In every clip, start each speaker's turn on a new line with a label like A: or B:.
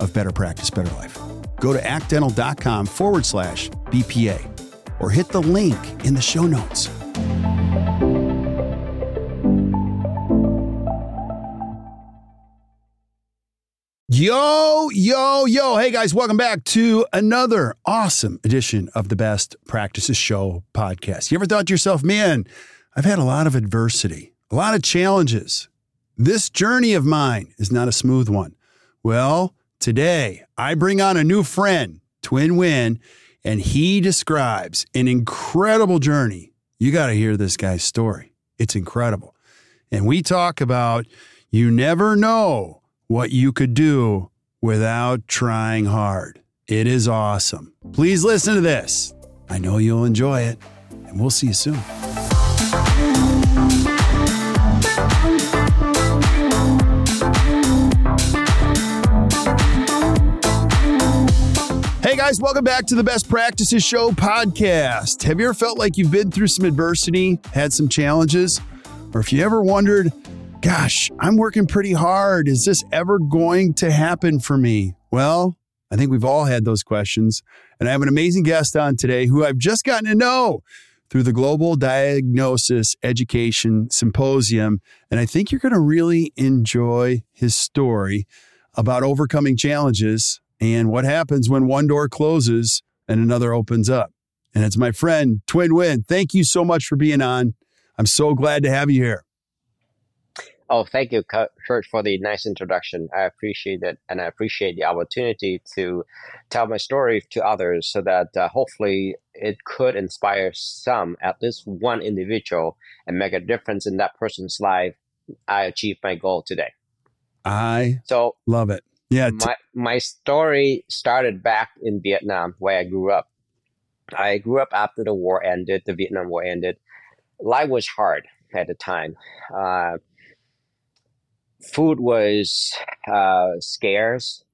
A: of Better Practice, Better Life. Go to actdental.com forward slash BPA or hit the link in the show notes. Yo, yo, yo. Hey guys, welcome back to another awesome edition of the Best Practices Show podcast. You ever thought to yourself, man, I've had a lot of adversity, a lot of challenges. This journey of mine is not a smooth one. Well, Today, I bring on a new friend, Tuyen Nguyen, and he describes an incredible journey. You got to hear this guy's story. It's incredible. And we talk about you never know what you could do without trying hard. It is awesome. Please listen to this. I know you'll enjoy it, and we'll see you soon. Hey guys, welcome back to the Best Practices Show podcast. Have you ever felt like you've been through some adversity, had some challenges, or if you ever wondered, gosh, I'm working pretty hard. Is this ever going to happen for me? Well, I think we've all had those questions. And I have an amazing guest on today who I've just gotten to know through the Global Diagnostic Education Symposium. And I think you're going to really enjoy his story about overcoming challenges and what happens when one door closes and another opens up. And it's my friend, Tuyen Nguyen. Thank you so much for being on. I'm so glad to have you here.
B: Oh, thank you, Kurt, for the nice introduction. I appreciate it, and I appreciate the opportunity to tell my story to others so that uh, hopefully it could inspire some, at least one individual, and make a difference in that person's life. I achieved my goal today.
A: I so love it. Yeah.
B: T- my my story started back in Vietnam, where I grew up. I grew up after the war ended, the Vietnam War ended. Life was hard at the time. Uh, food was uh, scarce.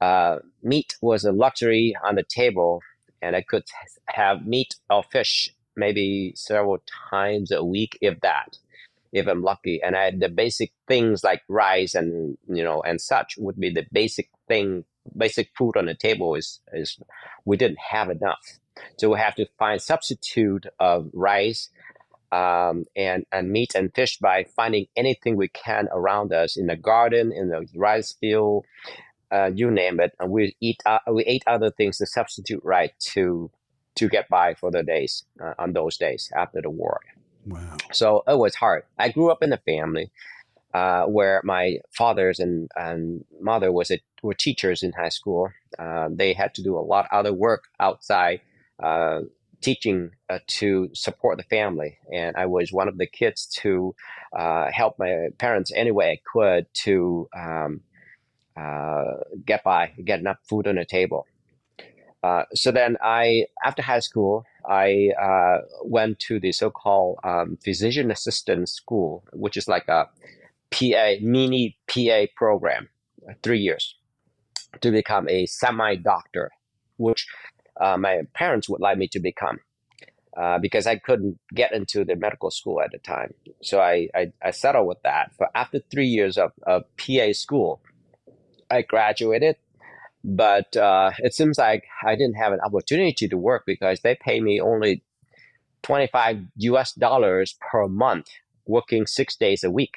B: Uh, meat was a luxury on the table, and I could have meat or fish maybe several times a week, if that if I'm lucky. And I the basic things like rice and you know and such would be the basic thing, basic food on the table is is we didn't have enough, so we have to find substitute of rice. Um, and, and meat and fish by finding anything we can around us in the garden, in the rice field, uh, you name it. And we eat uh, we ate other things to substitute right to to get by for the days uh, on those days after the war. Wow. So it was hard. I grew up in a family uh, where my fathers and, and mother was a, were teachers in high school. Uh, they had to do a lot of other work outside uh, teaching uh, to support the family. And I was one of the kids to uh, help my parents any way I could to um, uh, get by, get enough food on the table. so then I, after high school, I uh, went to the so-called um, physician assistant school, which is like a PA mini PA program, three years, to become a semi doctor, which uh, my parents would like me to become. Uh, because I couldn't get into the medical school at the time. So I, I, I settled with that. But after three years of, of PA school, I graduated but uh, it seems like I didn't have an opportunity to work because they pay me only 25 US dollars per month working six days a week.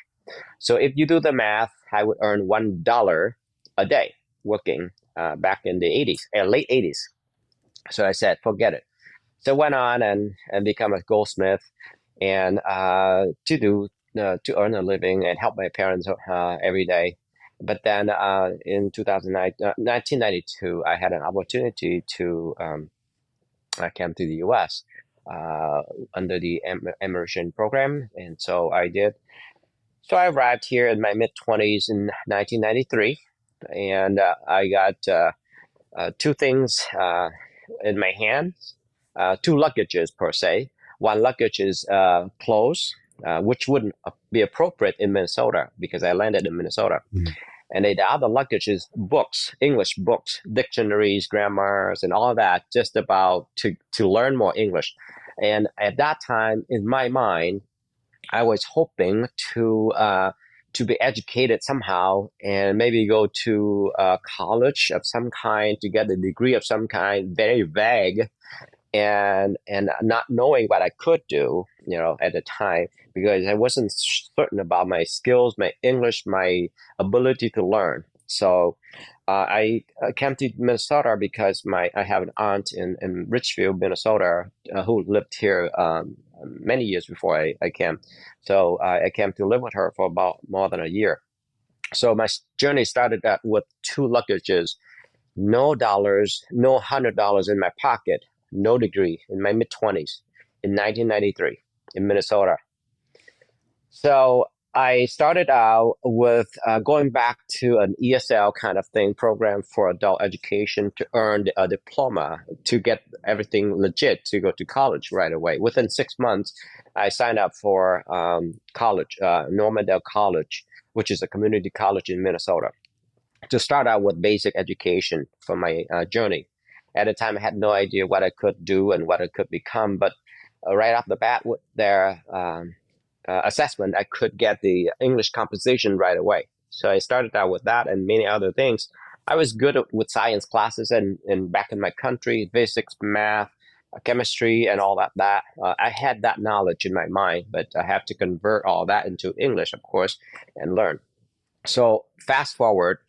B: So if you do the math, I would earn one dollar a day working uh, back in the 80s, uh, late 80s. So I said, forget it. So went on and, and become a goldsmith and uh, to do uh, to earn a living and help my parents uh, every day. But then uh, in 2009, 1992, uh, I had an opportunity to um, uh, I came to the U.S. Uh, under the immersion program, and so I did. So I arrived here in my mid 20s in 1993, and I got two things in my hands, two luggages per se. One luggage is uh, clothes, uh, which wouldn't uh, be appropriate in Minnesota because I landed in Minnesota. Mm. And the other luggage is books, English books, dictionaries, grammars, and all that, just about to, to learn more English. And at that time, in my mind, I was hoping to uh, to be educated somehow and maybe go to a college of some kind to get a degree of some kind, very vague and and not knowing what I could do, you know, at the time because I wasn't certain about my skills, my English, my ability to learn. So uh, I came to Minnesota because my I have an aunt in, in Richfield, Minnesota, uh, who lived here um, many years before I, I came. So uh, I came to live with her for about more than a year. So my journey started with two luggages, no dollars, no hundred dollars in my pocket, no degree in my mid 20s in 1993 in Minnesota. So I started out with uh, going back to an ESL kind of thing program for adult education to earn a diploma to get everything legit to go to college right away. Within six months, I signed up for um, college, uh, Normandale College, which is a community college in Minnesota, to start out with basic education for my uh, journey at the time, I had no idea what I could do and what I could become. But uh, right off the bat, with their um, uh, assessment, I could get the English composition right away. So I started out with that and many other things. I was good with science classes and, and back in my country, physics, math, uh, chemistry, and all that. That uh, I had that knowledge in my mind, but I have to convert all that into English, of course, and learn. So fast forward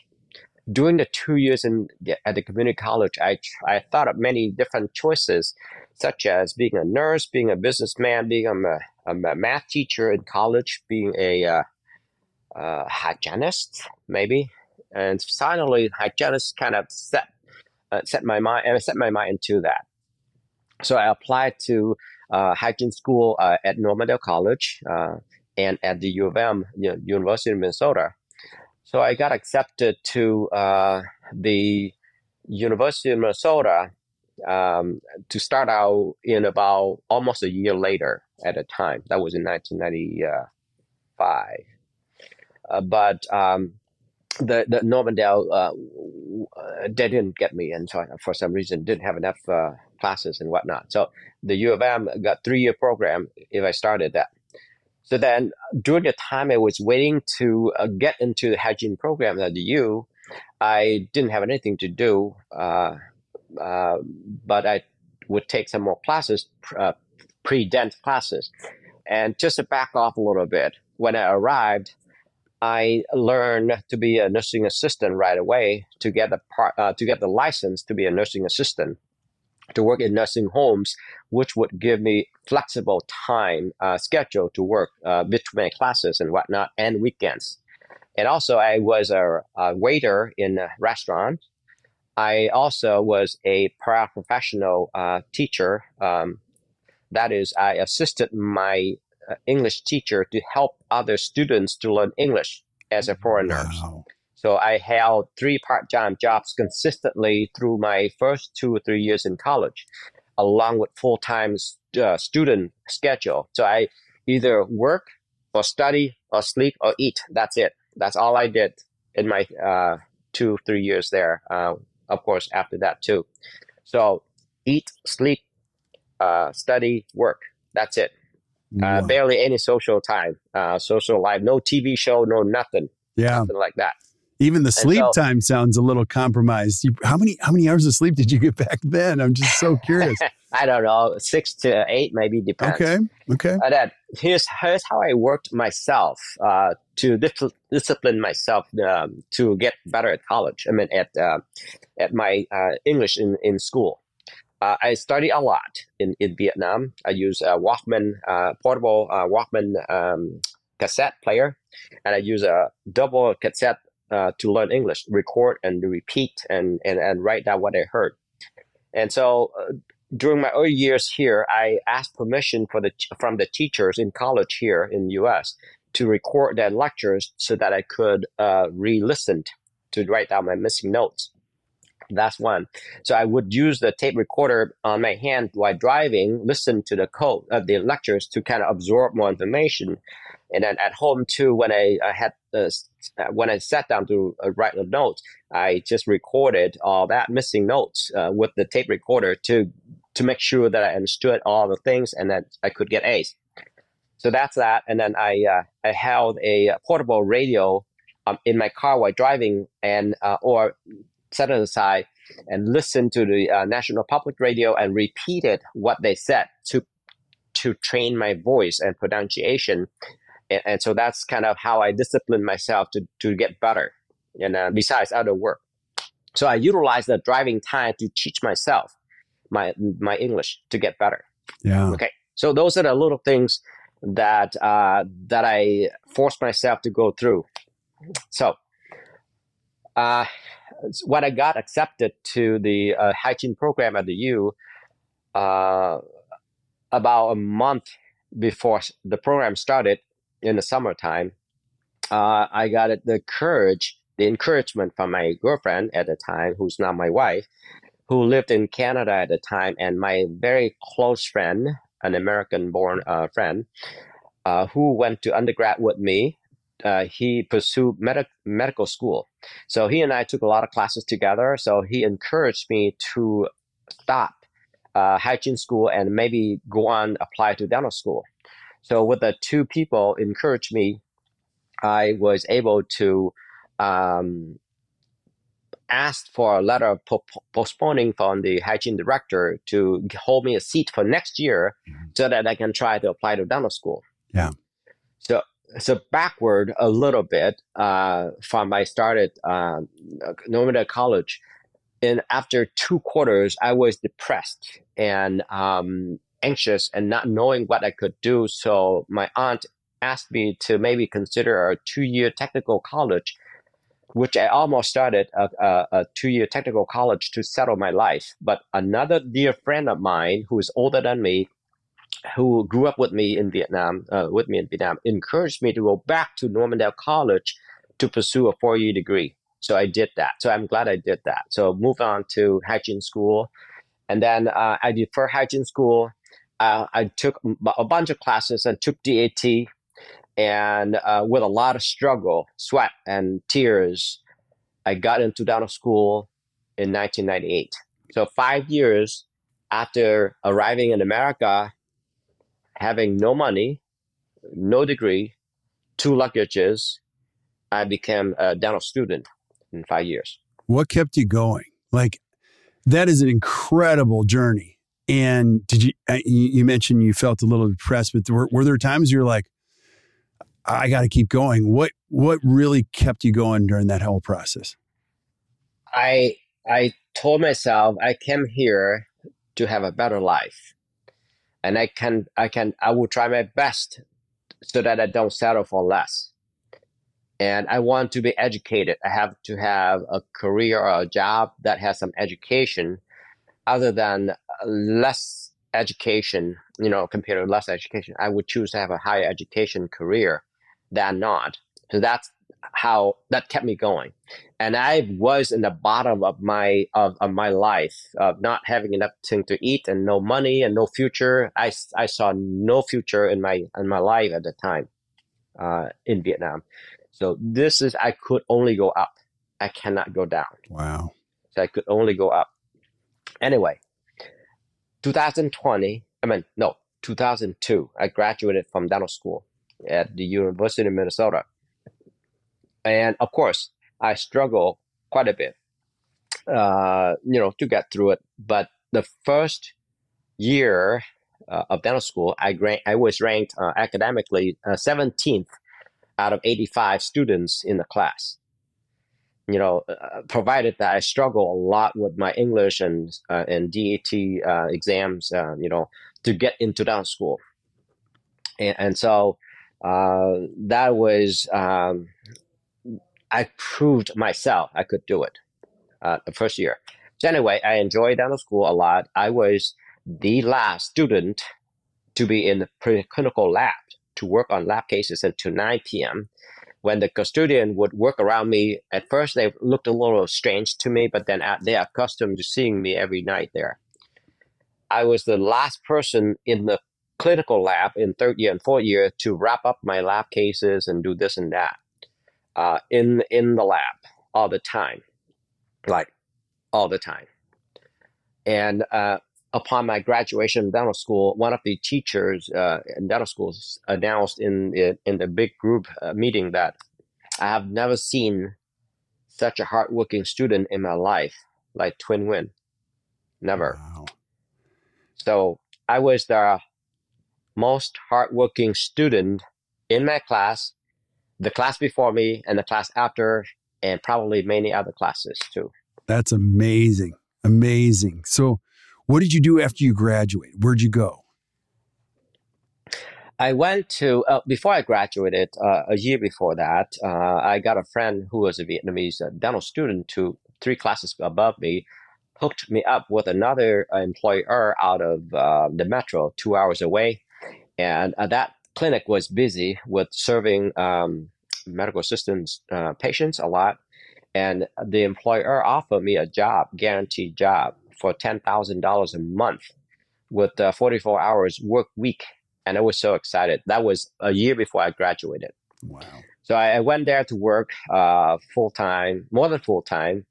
B: during the two years in at the community college, I I thought of many different choices, such as being a nurse, being a businessman, being a, a math teacher in college, being a uh, uh, hygienist, maybe, and finally, hygienist kind of set uh, set my mind and set my mind into that. So I applied to uh, hygiene school uh, at Normandale College uh, and at the U of M, you know, University of Minnesota so I got accepted to uh, the University of Minnesota um, to start out in about almost a year later at a time. That was in 1995. Uh, but um, the, the Normandale, uh, they didn't get me in. So for some reason, didn't have enough uh, classes and whatnot. So the U of M got three year program if I started that. So then during the time I was waiting to uh, get into the hygiene program at the U, I didn't have anything to do, uh, uh, but I would take some more classes, uh, pre-dent classes. And just to back off a little bit, when I arrived, I learned to be a nursing assistant right away to get the part, uh, to get the license to be a nursing assistant to work in nursing homes, which would give me flexible time uh, schedule to work uh, between classes and whatnot and weekends. And also, I was a, a waiter in a restaurant. I also was a paraprofessional uh, teacher. Um, that is, I assisted my uh, English teacher to help other students to learn English as a foreigner. Wow. So I held three part-time jobs consistently through my first two or three years in college, along with full-time uh, student schedule. So I either work or study or sleep or eat. That's it. That's all I did in my uh, two, three years there. Uh, of course, after that too. So eat, sleep, uh, study, work. That's it. Uh, wow. barely any social time, uh, social life, no TV show, no nothing.
A: Yeah.
B: Nothing like that.
A: Even the sleep so, time sounds a little compromised. You, how many how many hours of sleep did you get back then? I'm just so curious.
B: I don't know, six to eight maybe depends.
A: Okay, okay.
B: Uh, that here's here's how I worked myself uh, to dis- discipline myself um, to get better at college. I mean, at uh, at my uh, English in in school. Uh, I study a lot in, in Vietnam. I use a Walkman, uh, portable uh, Walkman um, cassette player, and I use a double cassette uh, to learn English, record and repeat and, and, and write down what I heard. And so uh, during my early years here, I asked permission for the from the teachers in college here in the U.S. to record their lectures so that I could uh, re-listen to write down my missing notes. That's one. So I would use the tape recorder on my hand while driving, listen to the code of the lectures to kind of absorb more information. And then at home too, when I, I had uh, when I sat down to uh, write the notes, I just recorded all that missing notes uh, with the tape recorder to to make sure that I understood all the things and that I could get A's. So that's that. And then I uh, I held a portable radio um, in my car while driving, and uh, or set it aside and listen to the uh, National Public Radio and repeated what they said to to train my voice and pronunciation. And, and so that's kind of how I discipline myself to, to get better. And uh, besides other work, so I utilize the driving time to teach myself my my English to get better.
A: Yeah.
B: Okay. So those are the little things that uh, that I force myself to go through. So uh, when I got accepted to the uh, hygiene program at the U, uh, about a month before the program started in the summertime, uh, I got the courage, the encouragement from my girlfriend at the time, who's now my wife, who lived in Canada at the time, and my very close friend, an American-born uh, friend, uh, who went to undergrad with me uh, he pursued med- medical school. So he and I took a lot of classes together. So he encouraged me to stop uh, hygiene school and maybe go on apply to dental school. So with the two people encouraged me, I was able to um, ask for a letter of po- postponing from the hygiene director to hold me a seat for next year mm-hmm. so that I can try to apply to dental school.
A: Yeah.
B: So so backward a little bit uh, from I started uh, Normandale College. And after two quarters, I was depressed and um, anxious and not knowing what I could do. So my aunt asked me to maybe consider a two-year technical college, which I almost started a, a, a two-year technical college to settle my life. But another dear friend of mine who is older than me who grew up with me in Vietnam, uh, with me in Vietnam, encouraged me to go back to Normandale College to pursue a four-year degree. So I did that. So I'm glad I did that. So moved on to hygiene school, and then uh, I did for hygiene school. Uh, I took a bunch of classes and took DAT, and uh, with a lot of struggle, sweat, and tears, I got into dental school in 1998. So five years after arriving in America, having no money, no degree, two luggages, I became a dental student in five years.
A: What kept you going? Like, that is an incredible journey. And did you, uh, you mentioned you felt a little depressed, but were, were there times you're like, I got to keep going. What, what really kept you going during that whole process?
B: I, I told myself I came here to have a better life and I can I can I will try my best so that I don't settle for less. And I want to be educated. I have to have a career or a job that has some education, other than less education. You know, compared to less education, I would choose to have a higher education career than not. So that's how that kept me going. And i was in the bottom of my of, of my life of not having enough thing to eat and no money and no future. I, I saw no future in my in my life at the time uh, in vietnam. So this is i could only go up. I cannot go down.
A: Wow.
B: So i could only go up. Anyway 2020 i mean no 2002 i graduated from dental school at the university of minnesota and of course, I struggle quite a bit, uh, you know, to get through it. But the first year uh, of dental school, I, gra- I was ranked uh, academically 17th out of 85 students in the class. You know, uh, provided that I struggle a lot with my English and uh, and DAT uh, exams, uh, you know, to get into dental school, and, and so uh, that was um, I proved myself I could do it uh, the first year. So anyway, I enjoyed dental school a lot. I was the last student to be in the preclinical lab to work on lab cases until 9 p.m. When the custodian would work around me, at first they looked a little strange to me, but then they are accustomed to seeing me every night there. I was the last person in the clinical lab in third year and fourth year to wrap up my lab cases and do this and that uh, in in the lab all the time, like all the time. And uh, upon my graduation in dental school, one of the teachers uh, in dental schools announced in the, in the big group uh, meeting that I have never seen such a hardworking student in my life like Tuyen Nguyen. Never. Wow. So I was the most hardworking student in my class, the class before me, and the class after, and probably many other classes too.
A: That's amazing. Amazing. So, what did you do after you graduated? Where'd you go?
B: I went to, uh, before I graduated, uh, a year before that, uh, I got a friend who was a Vietnamese uh, dental student to three classes above me, hooked me up with another employer out of uh, the metro, two hours away. And uh, that clinic was busy with serving um, medical assistance patients a lot. And the employer offered me a job, guaranteed job, for $10,000 a month with a 44 hours work week. And I was so excited. That was a year before I graduated.
A: Wow.
B: So I, I went there to work uh, full time, more than full time,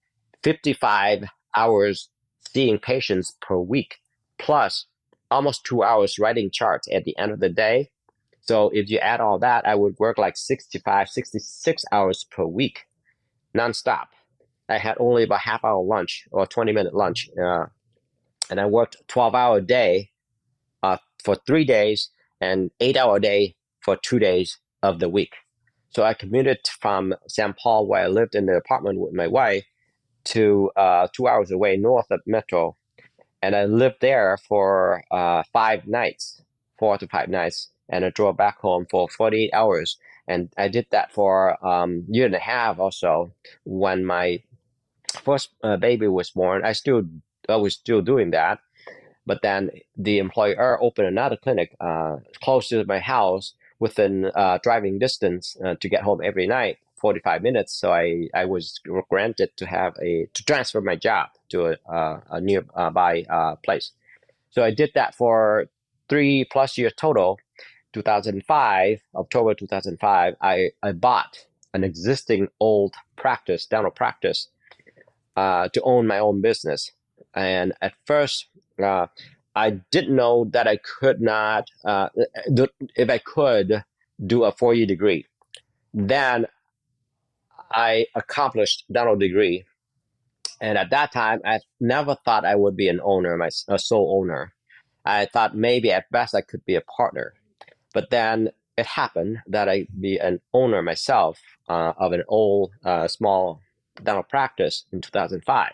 B: 55 hours seeing patients per week, plus almost two hours writing charts at the end of the day. So if you add all that, I would work like 65, 66 hours per week, nonstop. I had only about half hour lunch or 20 minute lunch. Uh, and I worked 12 hour day uh, for three days and eight hour day for two days of the week. So I commuted from St. Paul, where I lived in the apartment with my wife, to uh, two hours away north of Metro. And I lived there for uh, five nights, four to five nights. And I drove back home for 48 hours. And I did that for um, year and a half or so when my first uh, baby was born, I still I was still doing that. But then the employer opened another clinic uh, close to my house within uh, driving distance uh, to get home every night, 45 minutes. So I, I was granted to have a to transfer my job to a, uh, a nearby uh, place. So I did that for three plus years total. 2005, October 2005, I, I bought an existing old practice, dental practice, uh, to own my own business. And at first, uh, I didn't know that I could not, uh, if I could do a four year degree. Then I accomplished dental degree. And at that time, I never thought I would be an owner, my, a sole owner. I thought maybe at best I could be a partner. But then it happened that I be an owner myself uh, of an old uh, small dental practice in 2005.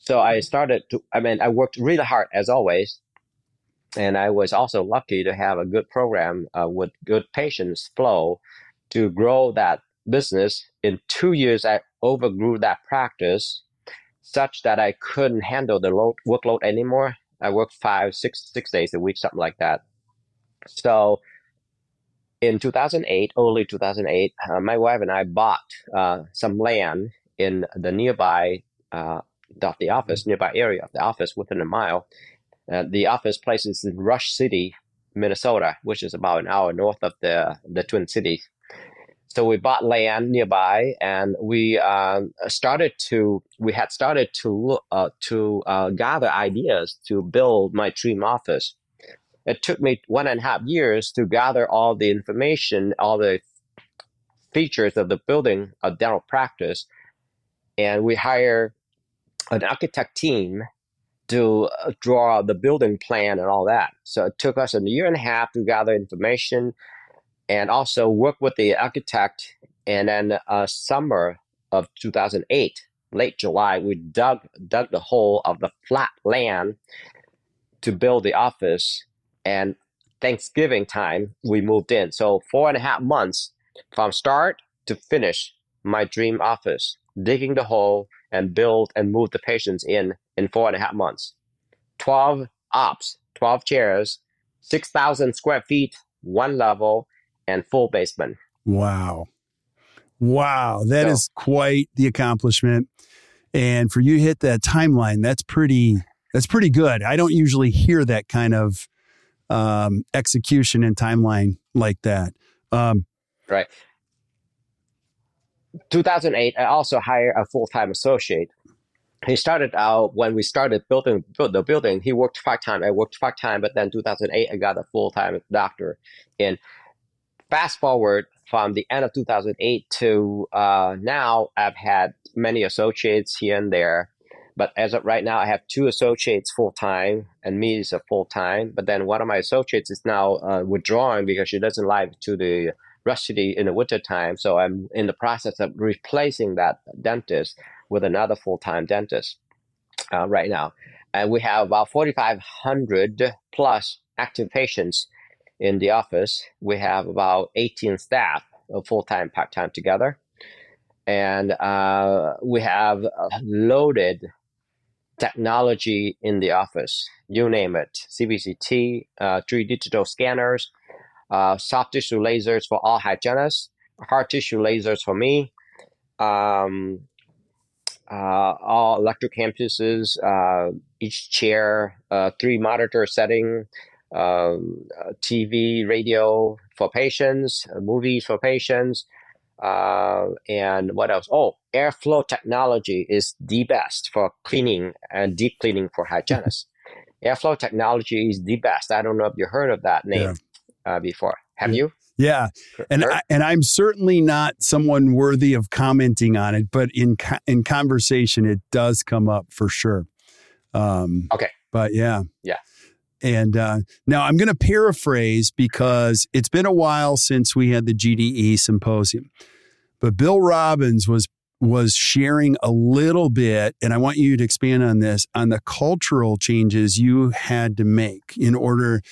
B: So I started to, I mean, I worked really hard as always. And I was also lucky to have a good program uh, with good patients flow to grow that business. In two years, I overgrew that practice such that I couldn't handle the load, workload anymore. I worked five, six, six days a week, something like that. So in 2008, early 2008, uh, my wife and I bought uh, some land in the nearby uh, of the office, nearby area of the office within a mile. Uh, the office place is in Rush City, Minnesota, which is about an hour north of the, the Twin Cities. So we bought land nearby, and we uh, started to we had started to uh, to uh, gather ideas to build my dream office. It took me one and a half years to gather all the information, all the features of the building, a dental practice, and we hire an architect team to uh, draw the building plan and all that. So it took us a year and a half to gather information and also work with the architect. And then uh, summer of 2008, late July, we dug dug the hole of the flat land to build the office. And Thanksgiving time, we moved in. So four and a half months from start to finish my dream office, digging the hole and build and move the patients in in four and a half months. 12 ops, 12 chairs, 6,000 square feet, one level, and full basement.
A: Wow. Wow. that so, is quite the accomplishment. And for you hit that timeline, that's pretty that's pretty good. I don't usually hear that kind of um, execution and timeline like that. Um,
B: right. 2008, I also hired a full time associate. He started out when we started building build the building. He worked part time. I worked part time, but then 2008, I got a full time doctor. And fast forward from the end of 2008 to uh, now, I've had many associates here and there. But as of right now, I have two associates full time, and me is a full time. But then one of my associates is now uh, withdrawing because she doesn't like to the rusty in the winter time. So I'm in the process of replacing that dentist with another full time dentist uh, right now. And we have about 4,500 plus active patients in the office. We have about 18 staff, full time, part time together. And uh, we have loaded technology in the office. You name it CBCT, uh, three digital scanners, uh, soft tissue lasers for all hygienists, hard tissue lasers for me, um, uh, all electric campuses, uh, each chair, uh, three monitor setting, um, uh, TV, radio for patients, uh, movies for patients, and what else? Oh, airflow technology is the best for cleaning and deep cleaning for hygienists. airflow technology is the best. I don't know if you heard of that name. Yeah uh, before. Have you?
A: Yeah, and I, and I'm certainly not someone worthy of commenting on it, but in in conversation, it does come up for sure.
B: Um, okay,
A: but yeah,
B: yeah.
A: And uh, now I'm going to paraphrase because it's been a while since we had the GDE symposium, but Bill Robbins was was sharing a little bit, and I want you to expand on this on the cultural changes you had to make in order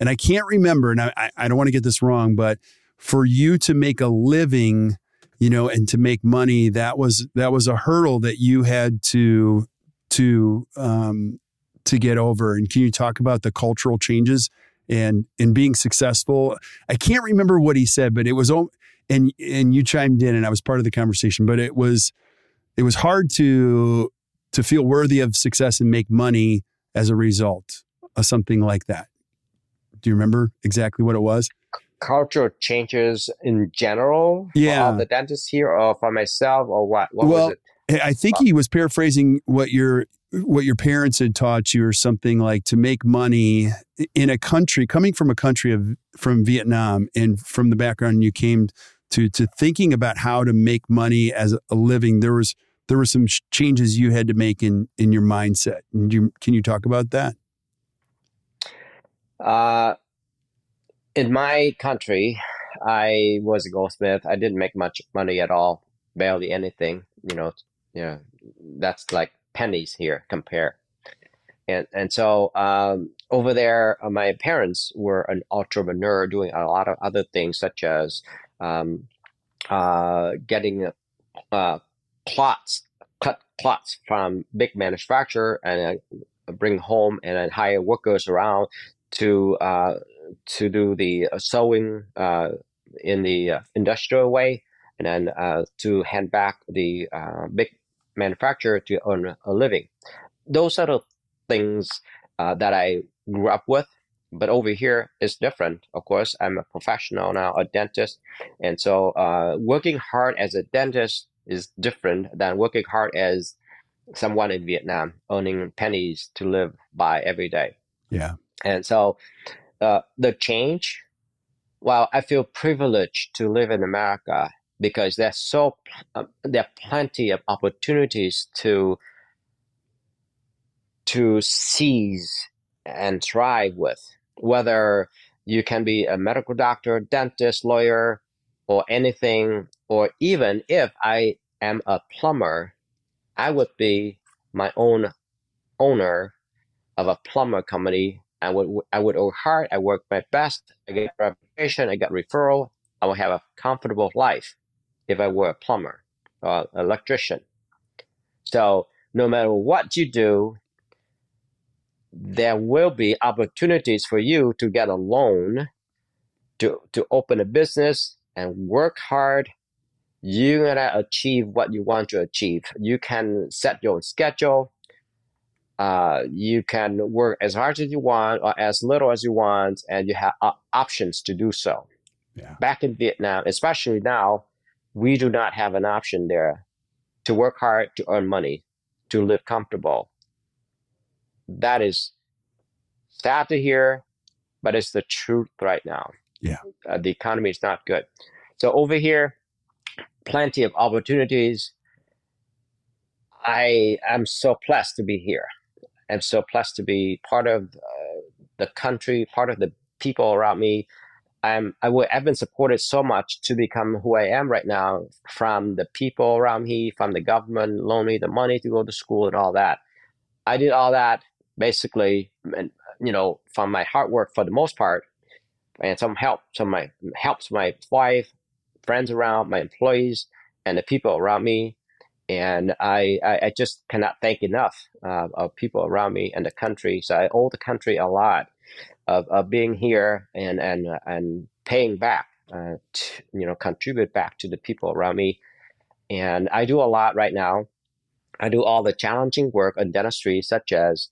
A: and I can't remember, and I, I don't want to get this wrong, but for you to make a living, you know, and to make money, that was that was a hurdle that you had to to um, to get over. And can you talk about the cultural changes and in being successful? I can't remember what he said, but it was and and you chimed in, and I was part of the conversation. But it was it was hard to to feel worthy of success and make money as a result of something like that. Do you remember exactly what it was?
B: Cultural changes in general.
A: Yeah,
B: the dentist here, or for myself, or what? What
A: well,
B: was it?
A: I think he was paraphrasing what your what your parents had taught you, or something like to make money in a country coming from a country of from Vietnam and from the background you came to to thinking about how to make money as a living. There was there were some changes you had to make in in your mindset. And you, can you talk about that?
B: Uh, in my country, I was a goldsmith. I didn't make much money at all, barely anything. You know, yeah, that's like pennies here compare. And and so um, over there, uh, my parents were an entrepreneur, doing a lot of other things such as um, uh, getting uh, plots, cut plots from big manufacturer and uh, bring home and then hire workers around to uh, to do the uh, sewing in the industrial way, and then uh, to hand back the uh, big manufacturer to earn a living. Those are the things that I grew up with. But over here is different. Of course, I'm a professional now, a dentist, and so working hard as a dentist is different than working hard as someone in Vietnam earning pennies to live by every day.
A: Yeah.
B: And so uh, the change, well, I feel privileged to live in America because there's so uh, there are plenty of opportunities to to seize and thrive with. Whether you can be a medical doctor, dentist, lawyer, or anything. Or even if I am a plumber, I would be my own owner of a plumber company. I would I would work hard. I work my best. I get reputation. I get referral. I will have a comfortable life if I were a plumber or electrician. So no matter what you do, there will be opportunities for you to get a loan to, to open a business and work hard. You're gonna achieve what you want to achieve. You can set your schedule. Uh, you can work as hard as you want or as little as you want, and you have options to do so. Yeah. Back in Vietnam, especially now, we do not have an option there to work hard to earn money, to live comfortable that is sad to hear, but it's the truth right now.
A: Yeah.
B: Uh, the economy is not good. So over here, plenty of opportunities. I am so blessed to be here. I'm so blessed to be part of uh, the country, part of the people around me. I'm I w- I've been supported so much to become who I am right now from the people around me, from the government, loan me the money to go to school and all that. I did all that basically, and you know, from my hard work for the most part, and some help, some my helps my wife, friends around, my employees, and the people around me. And I, I, I just cannot thank enough uh, of people around me and the country. So I owe the country a lot of, of being here and and and paying back, uh, to, you know, contribute back to the people around me. And I do a lot right now. I do all the challenging work in dentistry, such as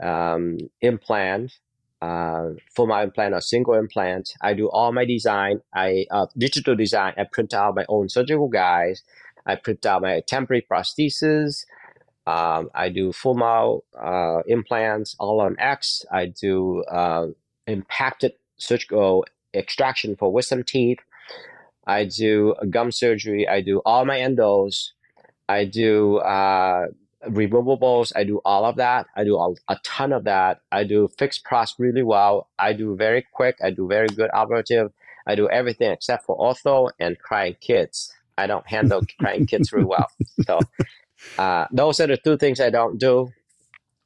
B: um, implant, uh, for my implant, a single implant. I do all my design. I uh, digital design. I print out my own surgical guides. I print out my temporary prostheses. Um, I do full mouth uh, implants all on X. I do uh, impacted surgical extraction for wisdom teeth. I do gum surgery. I do all my endos. I do uh, removables. I do all of that. I do a, a ton of that. I do fixed pros really well. I do very quick. I do very good operative. I do everything except for ortho and crying kids. I don't handle crying kids very well. So uh, those are the two things I don't do.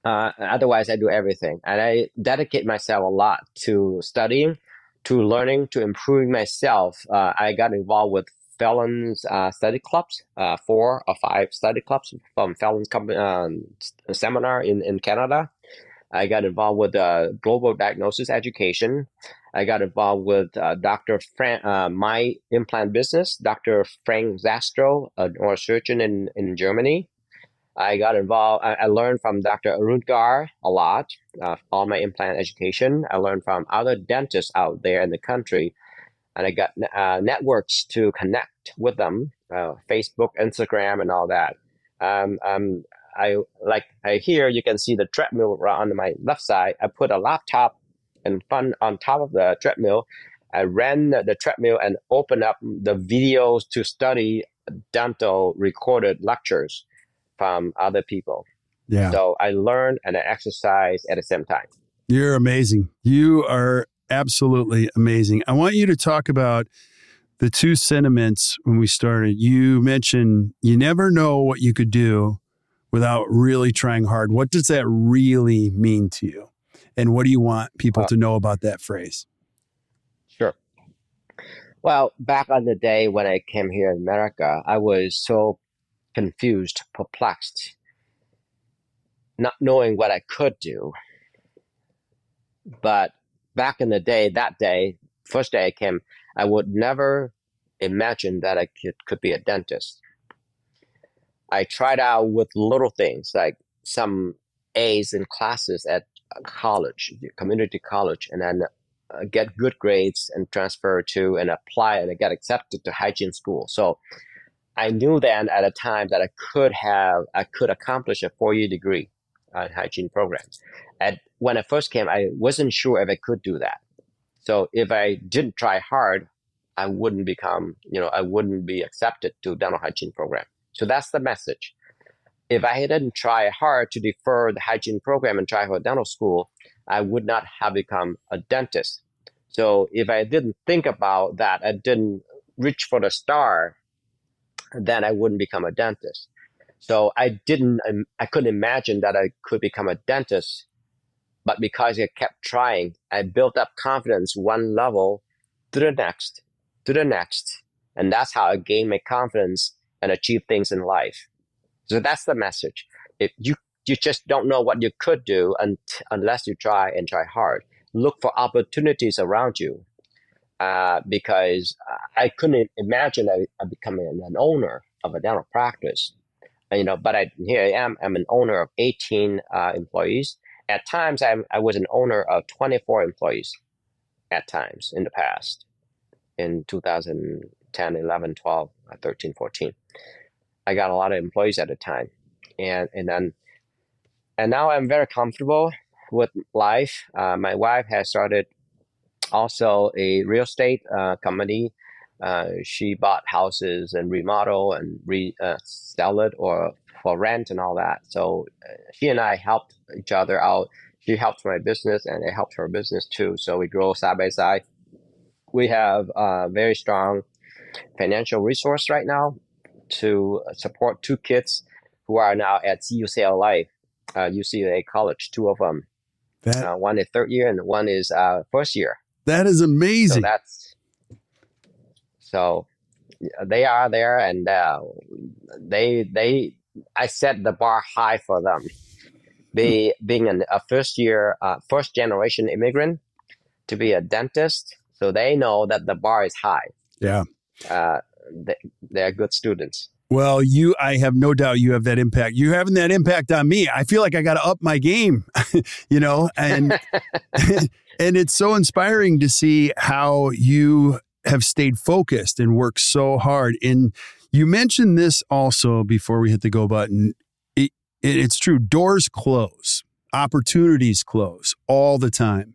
B: Uh, otherwise, I do everything, and I dedicate myself a lot to studying, to learning, to improving myself. Uh, I got involved with felons uh, study clubs, uh, four or five study clubs from felons company, um, seminar in, in Canada. I got involved with global diagnostic education. I got involved with uh, Dr. Frank, uh, my implant business, Dr. Frank Zastro, a neurosurgeon in, in Germany. I got involved, I, I learned from Dr. Arun Garg a lot, uh, all my implant education. I learned from other dentists out there in the country and I got uh, networks to connect with them, uh, Facebook, Instagram, and all that. Um, um, I like I here you can see the treadmill on my left side. I put a laptop and fun on top of the treadmill. I ran the treadmill and opened up the videos to study dental recorded lectures from other people.
A: Yeah.
B: So I learned and I exercise at the same time.
A: You're amazing. You are absolutely amazing. I want you to talk about the two sentiments when we started. You mentioned you never know what you could do without really trying hard. What does that really mean to you? And what do you want people uh, to know about that phrase?
B: Sure. Well, back on the day when I came here in America, I was so confused, perplexed, not knowing what I could do. But back in the day, that day, first day I came, I would never imagine that I could, could be a dentist. I tried out with little things like some A's in classes at college, community college, and then uh, get good grades and transfer to and apply and get accepted to hygiene school. So I knew then at a time that I could have, I could accomplish a four year degree uh, hygiene programs. And when I first came, I wasn't sure if I could do that. So if I didn't try hard, I wouldn't become, you know, I wouldn't be accepted to dental hygiene program. So that's the message. If I hadn't try hard to defer the hygiene program try for dental school, I would not have become a dentist. So if I didn't think about that, I didn't reach for the star, then I wouldn't become a dentist. So I didn't, I couldn't imagine that I could become a dentist. But because I kept trying, I built up confidence one level to the next, to the next. And that's how I gained my confidence and achieve things in life. So that's the message. If you, you just don't know what you could do un- unless you try and try hard. Look for opportunities around you. Uh, because I couldn't imagine I, I becoming an owner of a dental practice you know, but I, here I am. I'm an owner of 18 uh, employees. At times, I'm, I was an owner of 24 employees. At times in the past, in 2010, 11, 12, uh, 13, 14, I got a lot of employees at the time, and and then, and now I'm very comfortable with life. Uh, my wife has started also a real estate uh, company uh, she bought houses and remodel and re uh, sell it or for rent and all that. So uh, she and I helped each other out. She helped my business and it helped her business too. So we grow side by side. We have a very strong financial resource right now to support two kids who are now at UCLA, uh, UCLA College. Two of them. That, uh, one is third year and one is uh, first year.
A: That is amazing. So
B: that's so they are there, and uh, they they I set the bar high for them. Be, being an, a first year, uh, first generation immigrant to be a dentist, so they know that the bar is high.
A: Yeah,
B: they, they're good students.
A: Well, you, I have no doubt you have that impact. You having that impact on me. I feel like I got to up my game, you know, and and it's so inspiring to see how you have stayed focused and worked so hard. And you mentioned this also before we hit the go button. It, it, it's true. Doors close, opportunities close all the time.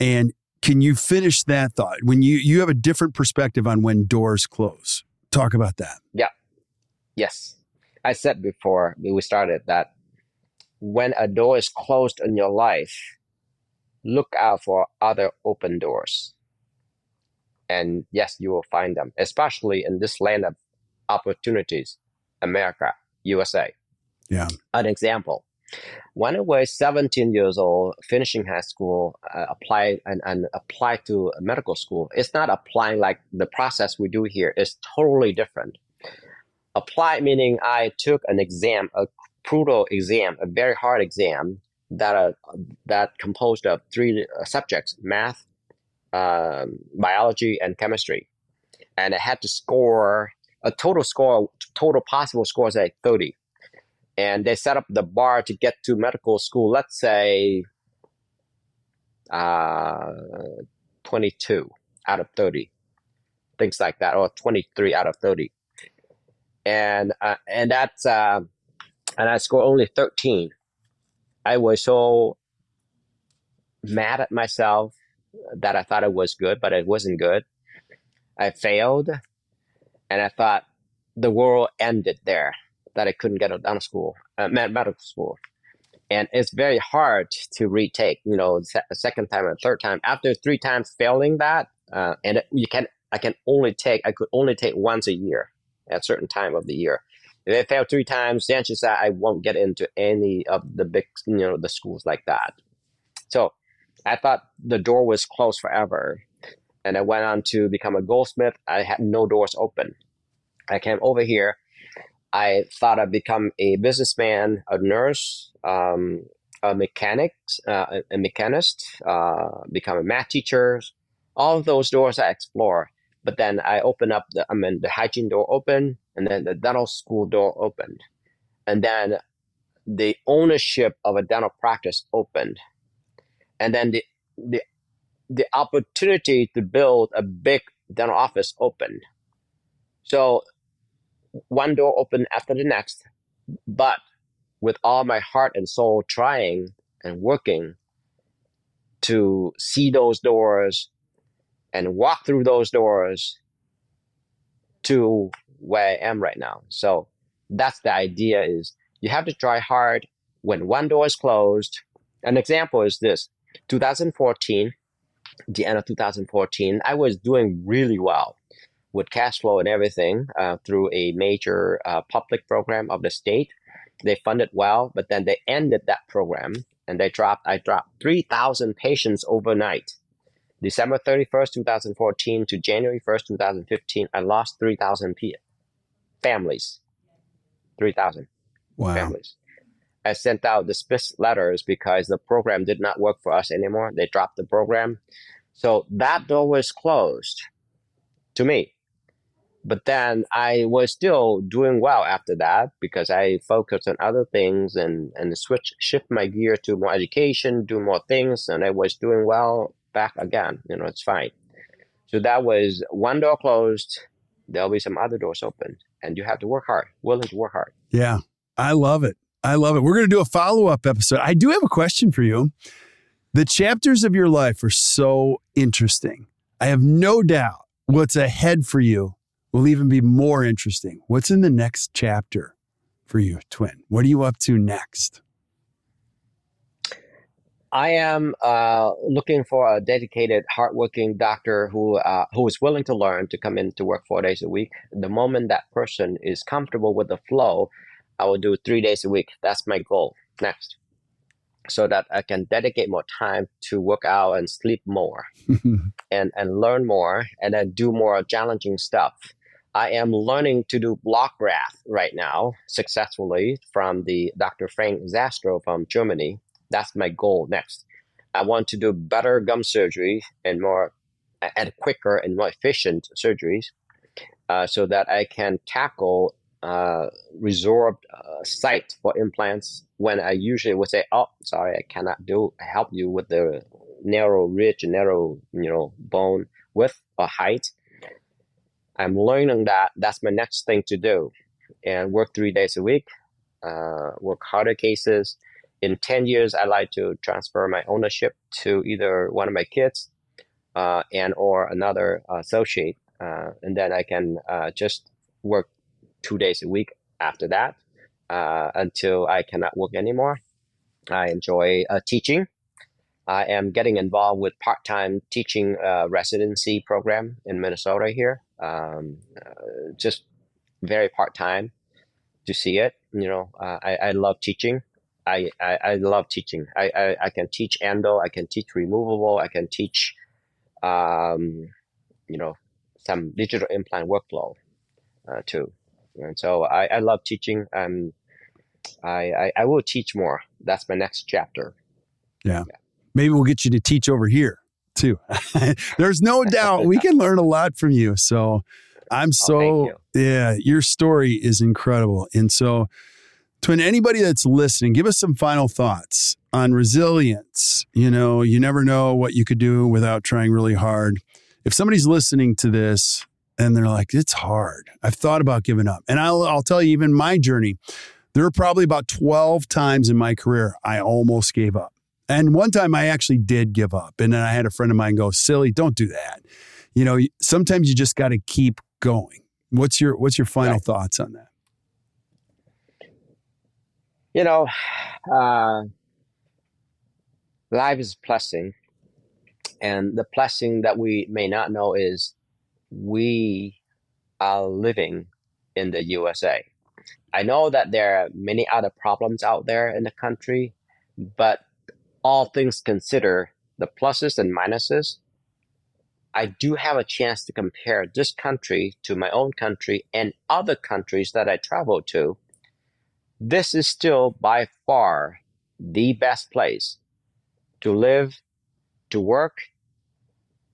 A: And can you finish that thought when you you have a different perspective on when doors close? Talk about that.
B: Yeah. Yes. I said before we started that when a door is closed in your life, look out for other open doors. And yes, you will find them, especially in this land of opportunities, America, USA.
A: Yeah.
B: An example. When I was 17 years old, finishing high school, uh, applied and, and applied to medical school. It's not applying like the process we do here. It's totally different. Apply meaning I took an exam, a brutal exam, a very hard exam that uh, that composed of three uh, subjects: math, um, biology and chemistry, and I had to score a total score, total possible scores at 30. And they set up the bar to get to medical school, let's say uh, 22 out of 30, things like that, or 23 out of 30. And uh, and that's uh, and I scored only 13. I was so mad at myself that I thought it was good, but it wasn't good. I failed, and I thought the world ended there. That I couldn't get a dental school, uh, medical school, and it's very hard to retake. You know, a second time and third time. After three times failing that, uh, and you can, I can only take, I could only take once a year at a certain time of the year. If I fail three times, chances are I won't get into any of the big, you know, the schools like that. So I thought the door was closed forever. And I went on to become a goldsmith. I had no doors open. I came over here. I thought I'd become a businessman, a nurse, um, a mechanic, uh, a mechanist, uh, become a math teacher. All of those doors I explore. But then I opened up the, I mean, the hygiene door open, and then the dental school door opened. And then the ownership of a dental practice opened and then the the the opportunity to build a big dental office opened. So one door open after the next, but with all my heart and soul trying and working to see those doors and walk through those doors to where I am right now. So that's the idea is you have to try hard when one door is closed. An example is this 2014, the end of 2014, I was doing really well with cash flow and everything uh, through a major uh, public program of the state. They funded well, but then they ended that program and they dropped. I dropped 3,000 patients overnight. December 31st, 2014 to January 1st, 2015, I lost 3,000 families. 3,000 wow. families. I sent out dismiss letters because the program did not work for us anymore. They dropped the program. So that door was closed to me. But then I was still doing well after that because I focused on other things and, and switch shift my gear to more education, do more things, and I was doing well back again. You know, it's fine. So that was one door closed, there'll be some other doors open. And you have to work hard, willing to work hard.
A: Yeah. I love it. I love it. We're going to do a follow up episode. I do have a question for you. The chapters of your life are so interesting. I have no doubt what's ahead for you will even be more interesting. What's in the next chapter for you, Tuyen? What are you up to next?
B: I am uh, looking for a dedicated, hardworking doctor who uh, who is willing to learn to come in to work four days a week. The moment that person is comfortable with the flow, I will do three days a week. That's my goal next, so that I can dedicate more time to work out and sleep more, and and learn more, and then do more challenging stuff. I am learning to do block graft right now successfully from the Dr. Frank Zastrow from Germany. That's my goal next. I want to do better gum surgery and more and quicker and more efficient surgeries uh, so that I can tackle uh, resorbed uh, for implants when I usually would say, "Oh, sorry, I cannot do help you with the narrow ridge, narrow you know bone width or height." I'm learning that that's my next thing to do and work three days a week, uh, work harder cases. In 10 years, I'd like to transfer my ownership to either one of my kids uh, and or another associate. Uh, and then I can uh, just work two days a week after that uh, until I cannot work anymore. I enjoy uh, teaching. I am getting involved with part-time teaching residency program in Minnesota here um, uh, just very part time to see it. You know, uh, I, I love teaching. I, I, I love teaching. I, I, I, can teach endo. I can teach removable. I can teach, um, you know, some digital implant workflow uh, too. And so I, I love teaching. Um, I, I, I will teach more. That's my next chapter.
A: Yeah. yeah. Maybe we'll get you to teach over here too. There's no doubt we can learn a lot from you. So I'm oh, so, oh, you. yeah, your story is incredible. And so, to anybody that's listening, give us some final thoughts on resilience. You know, you never know what you could do without trying really hard. If somebody's listening to this and they're like, it's hard, I've thought about giving up. And I'll, I'll tell you, even my journey, there were probably about 12 times in my career I almost gave up. And one time I actually did give up. And then I had a friend of mine go, silly, don't do that. You know, sometimes you just got to keep going. What's your what's your final right. thoughts on that?
B: You know, uh, life is blessing. And the blessing that we may not know is we are living in the USA. I know that there are many other problems out there in the country, but all things consider, the pluses and minuses, I do have a chance to compare this country to my own country and other countries that I travel to. This is still by far the best place to live, to work,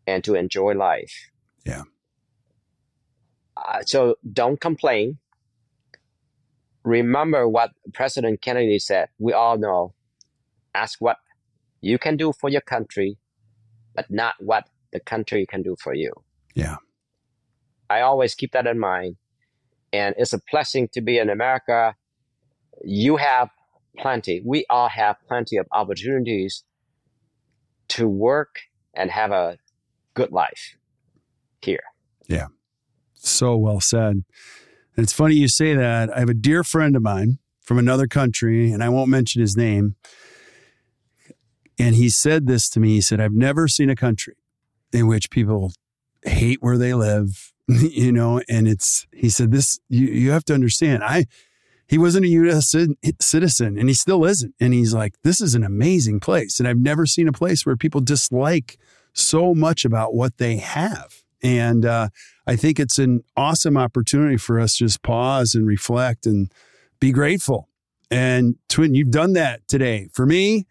B: and to enjoy life.
A: Yeah.
B: Uh, so don't complain. Remember what President Kennedy said. We all know ask what you can do for your country, but not what the country can do for you.
A: Yeah.
B: I always keep that in mind. And it's a blessing to be in America. You have plenty, we all have plenty of opportunities to work and have a good life here.
A: Yeah. So well said. And it's funny you say that. I have a dear friend of mine from another country, and I won't mention his name. And he said this to me. He said, I've never seen a country in which people hate where they live, you know, and it's, he said, this, you, you have to understand, I, he wasn't a U.S. citizen and he still isn't. And he's like, this is an amazing place. And I've never seen a place where people dislike so much about what they have. And uh, I think it's an awesome opportunity for us to just pause and reflect and be grateful. And Tuyen, you've done that today for me,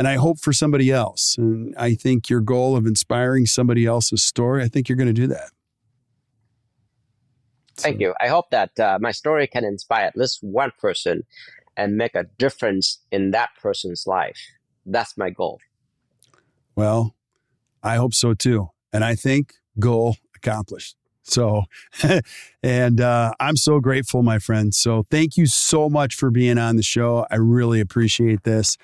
A: and I hope for somebody else. And I think your goal of inspiring somebody else's story, I think you're going to do that.
B: Thank you. I hope that uh, my story can inspire at least one person and make a difference in that person's life. That's my goal.
A: Well, I hope so too. And I think goal accomplished. So, and uh, I'm so grateful, my friend. So, thank you so much for being on the show. I really appreciate this.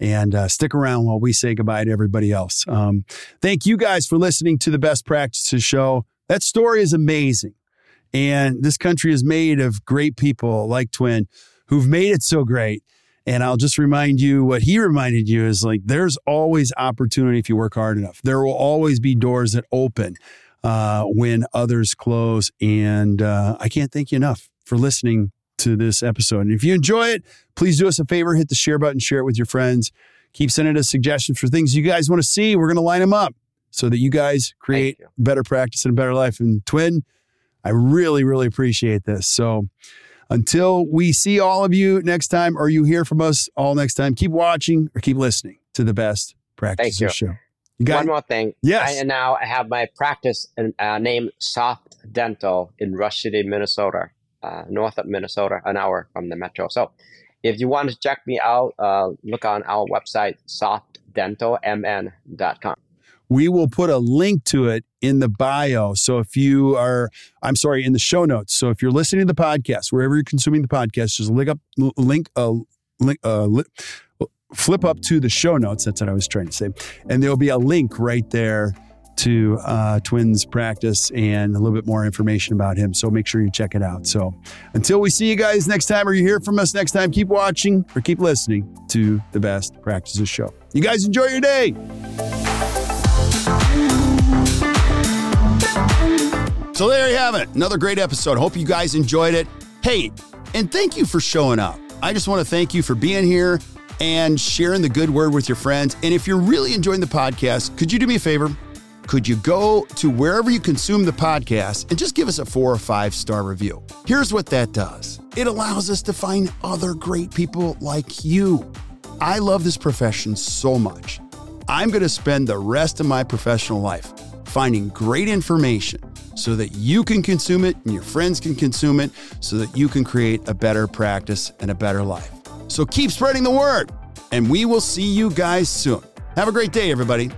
A: And uh, stick around while we say goodbye to everybody else. Um, thank you guys for listening to the Best Practices Show. That story is amazing. And this country is made of great people like Tuyen who've made it so great. And I'll just remind you what he reminded you is like there's always opportunity if you work hard enough. There will always be doors that open uh, when others close. And uh, I can't thank you enough for listening to this episode. And if you enjoy it, please do us a favor, hit the share button, share it with your friends. Keep sending us suggestions for things you guys want to see. We're going to line them up so that you guys create better practice and a better life. And Tuyen, I really, really appreciate this. So until we see all of you next time, or you hear from us all next time, keep watching or keep listening to the best practices show.
B: You got One more thing.
A: Yes.
B: I now I have my practice uh, named Soft Dental in Rush City, Minnesota, uh, north of Minnesota, an hour from the metro. So if you want to check me out, uh, look on our website, softdentalmn.com.
A: We will put a link to it in the bio. So if you are, I'm sorry, in the show notes. So if you're listening to the podcast, wherever you're consuming the podcast, just link up, link, uh, link, uh, li- flip up to the show notes. That's what I was trying to say. And there'll be a link right there to uh, Tuyen's practice and a little bit more information about him. So make sure you check it out. So until we see you guys next time or you hear from us next time, keep watching or keep listening to the Best Practices Show. You guys enjoy your day. So there you have it. Another great episode. Hope you guys enjoyed it. Hey, and thank you for showing up. I just want to thank you for being here and sharing the good word with your friends. And if you're really enjoying the podcast, could you do me a favor? Could you go to wherever you consume the podcast and just give us a four or five star review? Here's what that does it allows us to find other great people like you. I love this profession so much. I'm going to spend the rest of my professional life finding great information so that you can consume it and your friends can consume it so that you can create a better practice and a better life. So keep spreading the word, and we will see you guys soon. Have a great day, everybody.